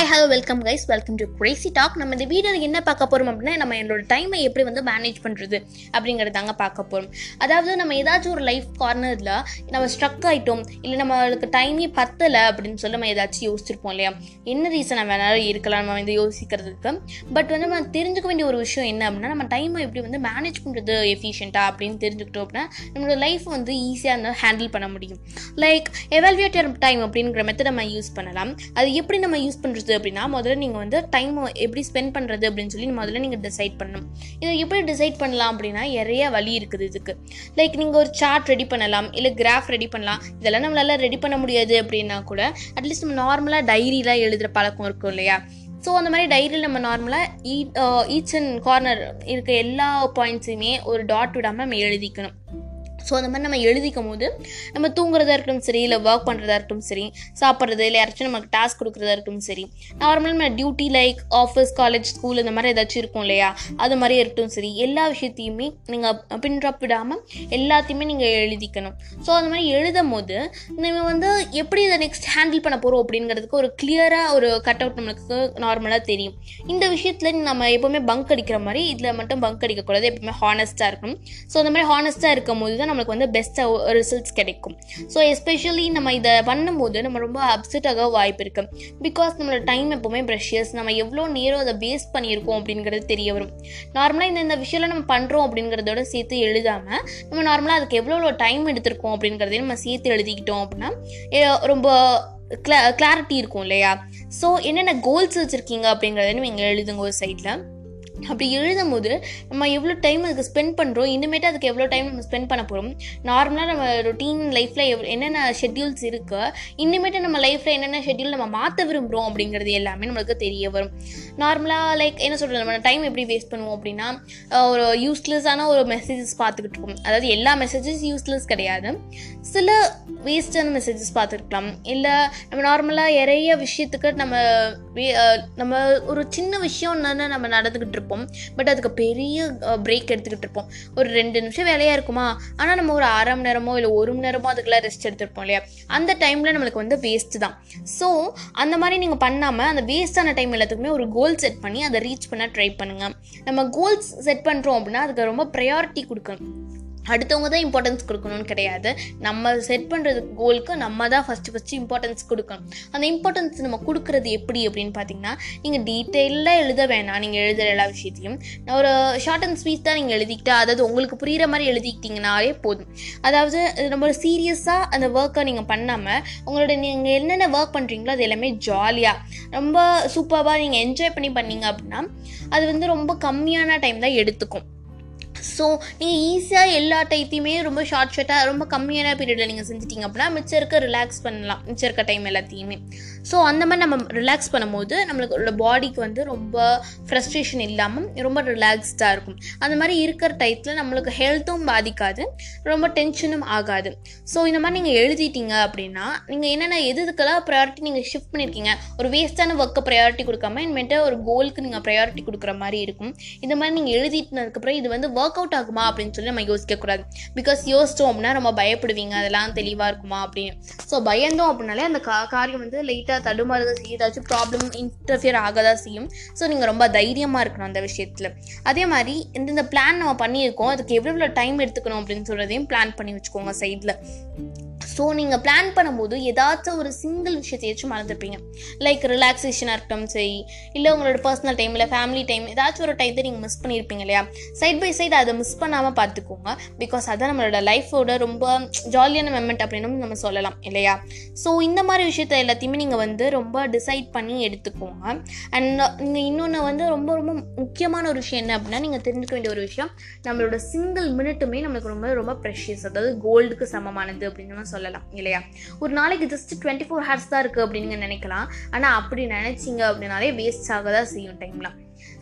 Hi hello welcome guys welcome to crazy talk நம்ம இந்த வீடியோவில் என்ன பார்க்க போகிறோம் அப்படின்னா நம்ம என்னோட டைமை எப்படி வந்து மேனேஜ் பண்ணுறது அப்படிங்கிறது தாங்க பார்க்க போகிறோம் அதாவது நம்ம ஏதாச்சும் ஒரு லைஃப் கார்னரில் நம்ம ஸ்ட்ரக் ஆகிட்டோம் இல்லை நம்மளுக்கு டைமே பத்தலை அப்படின்னு சொல்லி நம்ம ஏதாச்சும் யோசிச்சிருப்போம் இல்லையா? என்ன ரீசன் வேணாலும் இருக்கலாம் நம்ம வந்து யோசிக்கிறதுக்கு. பட் வந்து நம்ம தெரிஞ்சுக்க வேண்டிய ஒரு விஷயம் என்ன அப்படின்னா நம்ம டைமை எப்படி வந்து மேனேஜ் பண்ணுறது எஃபிஷியண்ட்டாக அப்படின்னு தெரிஞ்சுக்கிட்டோம் அப்படின்னா நம்மளோட லைஃப் வந்து ஈஸியாக வந்து ஹேண்டில் பண்ண முடியும். லைக் எவால்வேட்டர் டைம் அப்படிங்கிற மெத்தட் நம்ம யூஸ் பண்ணலாம். அது எப்படி நம்ம யூஸ் பண்ணுறது அப்படின்னா முதல்ல நீங்கள் வந்து டைம் எப்படி ஸ்பெண்ட் பண்ணுறது அப்படின்னு சொல்லி முதல்ல நீங்கள் டிசைட் பண்ணணும். இதை எப்படி டிசைட் பண்ணலாம் அப்படின்னா நிறைய வழி இருக்குது இதுக்கு. லைக் நீங்கள் ஒரு சார்ட் ரெடி பண்ணலாம் இல்லை கிராஃப் ரெடி பண்ணலாம். இதெல்லாம் நம்மளால ரெடி பண்ண முடியாது அப்படின்னா கூட அட்லீஸ்ட் நம்ம நார்மலாக டைரியெலாம் எழுதுகிற பழக்கம் இருக்கும் இல்லையா? ஸோ அந்த மாதிரி டைரியில் நம்ம நார்மலாக ஈச் அண்ட் கார்னர் இருக்க எல்லா பாயிண்ட்ஸையுமே ஒரு டாட் விடாமல் நம்ம எழுதிக்கணும். ஸோ அந்த மாதிரி நம்ம எழுதிக்கும் போது நம்ம தூங்குறதா இருக்கட்டும் சரி இல்லை ஒர்க் பண்ணுறதா இருக்கட்டும் சரி சாப்பிட்றது இல்லை யாராச்சும் நமக்கு டாஸ்க் கொடுக்குறதா இருக்கட்டும் சரி நார்மலாக நம்ம duty like office college school இந்த மாதிரி ஏதாச்சும் இருக்கும் இல்லையா? அது மாதிரி இருக்கட்டும் சரி எல்லா விஷயத்தையுமே நீங்கள் பின்ட்ராப் விடாமல் எல்லாத்தையுமே நீங்கள் எழுதிக்கணும். ஸோ அந்த மாதிரி எழுதும் போது நம்ம வந்து எப்படி இதை நெக்ஸ்ட் ஹேண்டில் பண்ண போகிறோம் அப்படிங்கிறதுக்கு ஒரு கிளியராக ஒரு கட் அவுட் நம்மளுக்கு நார்மலாக தெரியும். இந்த விஷயத்தில் நம்ம எப்போவுமே பங்க் அடிக்கிற மாதிரி இதில் மட்டும் பங்க் அடிக்கக்கூடாது எப்பவுமே ஹானஸ்ட்டாக இருக்கணும். ஸோ அந்த மாதிரி ஹானஸ்ட்டாக இருக்கும் போது தான் நம்மளுக்கு வந்து பெஸ்ட்டாக ரிசல்ட்ஸ் கிடைக்கும். ஸோ எஸ்பெஷலி நம்ம இதை பண்ணும்போது நம்ம ரொம்ப அப்செட் ஆக வாய்ப்பு இருக்கு. பிகாஸ் நம்மளோட டைம் எப்போவுமே ப்ரெஷியஸ் நம்ம எவ்வளோ நேரம் அதை வேஸ்ட் பண்ணியிருக்கோம் அப்படிங்கிறது தெரிய வரும். நார்மலாக இந்த இந்த விஷயம்லாம் நம்ம பண்ணுறோம் அப்படிங்கிறதோட சேர்த்து எழுதாமல் நம்ம நார்மலாக அதுக்கு எவ்வளோ டைம் எடுத்திருக்கோம் அப்படிங்கிறதையும் நம்ம சேர்த்து எழுதிக்கிட்டோம் அப்படின்னா ரொம்ப கிளா கிளாரிட்டி இருக்கும் இல்லையா? ஸோ என்னென்ன கோல்ஸ் வச்சுருக்கீங்க அப்படிங்கிறதையும் நீங்கள் எழுதுங்க ஒரு சைடில் அப்படி எழுதும் போது நம்ம எவ்வளோ டைம் அதுக்கு ஸ்பெண்ட் பண்ணுறோம் இனிமேட்டு அதுக்கு எவ்வளோ டைம் நம்ம ஸ்பெண்ட் பண்ண போகிறோம் நார்மலாக நம்ம ரொட்டீன் லைஃப்பில் எவ் என்னென்ன ஷெட்யூல்ஸ் இருக்குது இனிமேட்டு நம்ம லைஃப்பில் என்னென்ன ஷெட்யூல் நம்ம மாற்ற விரும்புகிறோம் அப்படிங்கிறது எல்லாமே நம்மளுக்கு தெரிய வரும். நார்மலாக லைக் என்ன சொல்கிறது நம்ம டைம் எப்படி வேஸ்ட் பண்ணுவோம் அப்படின்னா ஒரு யூஸ்லெஸ்ஸான ஒரு மெசேஜஸ் பார்த்துக்கிட்டு இருக்கோம் அதாவது எல்லா மெசேஜஸ் யூஸ்லெஸ் கிடையாது. சில வேஸ்டான மெசேஜஸ் பார்த்துருக்கலாம். இல்லை நம்ம நார்மலாக நிறைய விஷயத்துக்கு நம்ம நம்ம ஒரு சின்ன விஷயம் நம்ம நடந்துக்கிட்டு இருப்போம். பட் அதுக்கு பெரிய பிரேக் எடுத்துக்கிட்டு இருப்போம். ஒரு ரெண்டு நிமிஷம் வேலையாக இருக்குமா? ஆனால் நம்ம ஒரு அரை மணி நேரமோ இல்லை ஒரு மணி நேரமோ அதுக்கெல்லாம் ரெஸ்ட் எடுத்துருப்போம் இல்லையா? அந்த டைமில் நம்மளுக்கு வந்து வேஸ்ட்டு தான். ஸோ அந்த மாதிரி நீங்கள் பண்ணாமல் அந்த வேஸ்டான டைம் எல்லாத்துக்குமே ஒரு கோல் செட் பண்ணி அதை ரீச் பண்ண ட்ரை பண்ணுங்கள் நம்ம கோல்ஸ் செட் பண்ணுறோம் அப்படின்னா அதுக்கு ரொம்ப ப்ரையாரிட்டி கொடுக்கணும். அடுத்தவங்க தான் இம்பார்ட்டன்ஸ் கொடுக்கணும்னு கிடையாது. நம்ம செட் பண்ணுறது கோலுக்கு நம்ம தான் ஃபஸ்ட்டு ஃபஸ்ட்டு இம்பார்ட்டன்ஸ் கொடுக்கணும். அந்த இம்பார்ட்டன்ஸ் நம்ம கொடுக்குறது எப்படி அப்படின்னு பார்த்தீங்கன்னா நீங்கள் டீட்டெயிலாக எழுத வேணாம். நீங்கள் எழுதுகிற எல்லா விஷயத்தையும். ஒரு ஷார்ட் அண்ட் ஸ்வீட் தான் நீங்கள் எழுதிக்கிட்டா அதாவது உங்களுக்கு புரிகிற மாதிரி எழுதிக்கிட்டிங்கனாலே போதும். அதாவது நம்ம சீரியஸாக அந்த ஒர்க்கை நீங்கள் பண்ணாமல் உங்களோட நீங்கள் என்னென்ன ஒர்க் பண்ணுறீங்களோ அது எல்லாமே ஜாலியாக ரொம்ப சூப்பராக நீங்கள் என்ஜாய் பண்ணி பண்ணீங்க அப்படின்னா அது வந்து ரொம்ப கம்மியான டைம் தான் எடுத்துக்கும். ஸோ நீங்கள் ஈஸியாக எல்லா டைத்தையுமே ரொம்ப ஷார்ட் ஷார்ட்டாக ரொம்ப கம்மியான பீரியடில் நீங்கள் செஞ்சிட்டிங்க அப்படின்னா மிச்சம் இருக்க ரிலாக்ஸ் பண்ணலாம். மிச்சம் இருக்க டைம் எல்லாத்தையுமே. ஸோ அந்த மாதிரி நம்ம ரிலாக்ஸ் பண்ணும்போது நம்மளோட பாடிக்கு வந்து ரொம்ப ஃப்ரஸ்ட்ரேஷன் இல்லாமல் ரொம்ப ரிலாக்ஸ்டாக இருக்கும். அந்த மாதிரி இருக்கிற டைத்தில் நம்மளுக்கு ஹெல்த்தும் பாதிக்காது ரொம்ப டென்ஷனும் ஆகாது. ஸோ இந்த மாதிரி நீங்கள் எழுதிட்டீங்க அப்படின்னா நீங்கள் என்னென்ன எது இதுக்கெல்லாம் ப்ரையாரிட்டி நீங்கள் ஷிஃப்ட் பண்ணியிருக்கீங்க ஒரு வேஸ்ட்டான ஒர்க்கை ப்ரையாரிட்டி கொடுக்காம இனிமேட்டு ஒரு கோலுக்கு நீங்கள் ப்ரையாரிட்டி கொடுக்குற மாதிரி இருக்கும். இந்த மாதிரி நீங்கள் எழுதிட்டதுக்கப்புறம் இது வந்து ஒர்க் ஒர்க் அவுட் ஆகுமா அப்படின்னு சொல்லி நம்ம யோசிக்கக்கூடாது பிகாஸ் யோசித்தோம் அப்படின்னா நம்ம பயப்படுவீங்க அதெல்லாம் தெளிவாக இருக்குமா அப்படின்னு. ஸோ பயந்தோம் அப்படின்னாலே அந்த கா காரியம் வந்து லைட்டாக தடுமாறுதான் செய்யும் ஏதாச்சும் ப்ராப்ளம் இன்டர்ஃபியர் ஆக தான் செய்யும். ஸோ நீங்கள் ரொம்ப தைரியமாக இருக்கணும் அந்த விஷயத்தில். அதே மாதிரி இந்த பிளான் நம்ம பண்ணியிருக்கோம். அதுக்கு எவ்வளோ எவ்வளோ டைம் எடுத்துக்கணும் அப்படின்னு சொல்கிறதையும் பிளான் பண்ணி வச்சுக்கோங்க சைடில் ஸோ நீங்கள் பிளான் பண்ணும்போது ஏதாச்சும் ஒரு சிங்கிள் விஷயத்தையாச்சும் மறந்துருப்பீங்க. லைக் ரிலாக்ஸேஷனாக இருக்கட்டும் சரி. இல்லை உங்களோட பர்சனல் டைம் இல்லை ஃபேமிலி டைம் ஏதாச்சும் ஒரு டைத்தை நீங்கள் மிஸ் பண்ணியிருப்பீங்க இல்லையா? சைட் பை சைடு அதை மிஸ் பண்ணாமல் பார்த்துக்கோங்க. பிகாஸ் அதான் நம்மளோட லைஃபோட ரொம்ப ஜாலியான மெமெண்ட் அப்படின்னு நம்ம சொல்லலாம் இல்லையா? ஸோ இந்த மாதிரி விஷயத்த எல்லாத்தையுமே நீங்கள் வந்து ரொம்ப டிசைட் பண்ணி எடுத்துக்கோங்க. அண்ட் நீங்கள் இன்னொன்று வந்து ரொம்ப ரொம்ப முக்கியமான ஒரு விஷயம் என்ன அப்படின்னா நீங்கள் தெரிஞ்சுக்க வேண்டிய ஒரு விஷயம் நம்மளோட சிங்கிள் மினிட்டுமே நம்மளுக்கு ரொம்ப ரொம்ப ப்ரெஷியஸ் அதாவது கோல்டுக்கு சமமானது அப்படின்னு நம்ம சொல்லலாம். இல்லையா? ஒரு நாளைக்கு ஜஸ்ட் டுவெண்ட்டி ஃபோர் ஹவர்ஸ் தான் இருக்குது அப்படின்னு நீங்கள் நினைக்கலாம். ஆனால் அப்படி நினச்சிங்க அப்படின்னாலே வேஸ்ட் ஆக தான் செய்யும் டைம்லாம்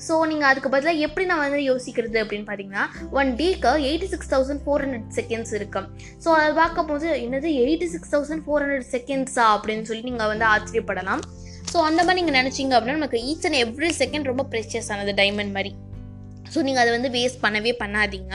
ஸோ நீங்கள் அதுக்கு பதிலாக எப்படி நான் வந்து யோசிக்கிறது அப்படின்னு பார்த்தீங்கன்னா ஒன் டேக்கு eighty six thousand four hundred seconds இருக்கு. ஸோ அதை பார்க்கும்போது என்னது eighty six thousand four hundred செகண்ட்ஸா அப்படின்னு சொல்லி நீங்கள் வந்து ஆச்சரியப்படலாம். ஸோ அந்த மாதிரி நீங்கள் நினச்சிங்க அப்படின்னா நமக்கு ஈச் அண்ட் எவ்ரி செகண்ட் ரொம்ப ப்ரெஷியஸ் ஆனது டைமண்ட் மாதிரி. ஸோ நீங்கள் அதை வந்து வேஸ்ட் பண்ணவே பண்ணாதீங்க.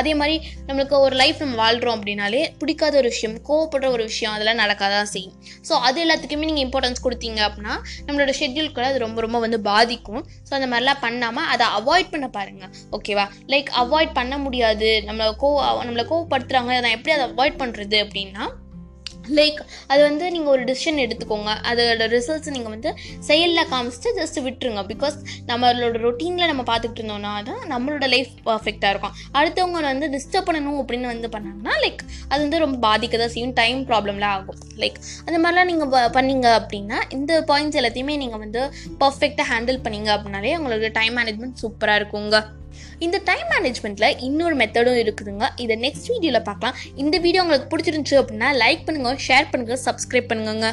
அதே மாதிரி நம்மளுக்கு ஒரு லைஃப் நம்ம வாழ்கிறோம் அப்படின்னாலே பிடிக்காத ஒரு விஷயம் கோவப்படுற ஒரு விஷயம் அதெல்லாம் நடக்காதான் செய்யும் ஸோ அது எல்லாத்துக்குமே நீங்கள் இம்பார்ட்டன்ஸ் கொடுத்தீங்க அப்படின்னா நம்மளோட ஷெட்யூல்குள்ள அது ரொம்ப ரொம்ப வந்து பாதிக்கும். ஸோ அந்த மாதிரிலாம் பண்ணாமல் அதை அவாய்ட் பண்ண பாருங்கள் ஓகேவா லைக் அவாய்ட் பண்ண முடியாது. நம்மளை கோ நம்மளை கோவப்படுத்துகிறாங்க நான் எப்படி அதை அவாய்ட் பண்ணுறது அப்படின்னா லைக் அது வந்து நீங்கள் ஒரு டிசிஷன் எடுத்துக்கோங்க. அதோட ரிசல்ட்ஸ் நீங்கள் வந்து செயலில் காமிச்சிட்டு ஜஸ்ட் விட்டுருங்க. பிகாஸ் நம்மளோட ரொட்டீனில் நம்ம பார்த்துக்கிட்டு இருந்தோம்னா தான் நம்மளோட லைஃப் பர்ஃபெக்டாக இருக்கும். அடுத்தவங்க வந்து டிஸ்டர்ப் பண்ணணும் அப்படின்னு வந்து பண்ணாங்கன்னா லைக் அது வந்து ரொம்ப பாதிக்க தான் செய்யும். டைம் ப்ராப்ளம்லாம் ஆகும். லைக் அந்த மாதிரிலாம் நீங்கள் பண்ணீங்க அப்படின்னா இந்த பாயிண்ட்ஸ் எல்லாத்தையுமே நீங்கள் வந்து பர்ஃபெக்டாக ஹேண்டில் பண்ணீங்க அப்படின்னாலே உங்களுக்கு டைம் மேனேஜ்மெண்ட் சூப்பராக இருக்குங்க. இந்த டைம் மேனேஜ்மெண்ட்டில் இன்னொரு மெத்தடும் இருக்குதுங்க. இதை நெக்ஸ்ட் வீடியோவில் பார்க்கலாம். இந்த வீடியோ உங்களுக்கு பிடிச்சிருந்துச்சு அப்படின்னா லைக் பண்ணுங்கள் ஷேர் பண்ணுங்கள் சப்ஸ்கிரைப் பண்ணுங்க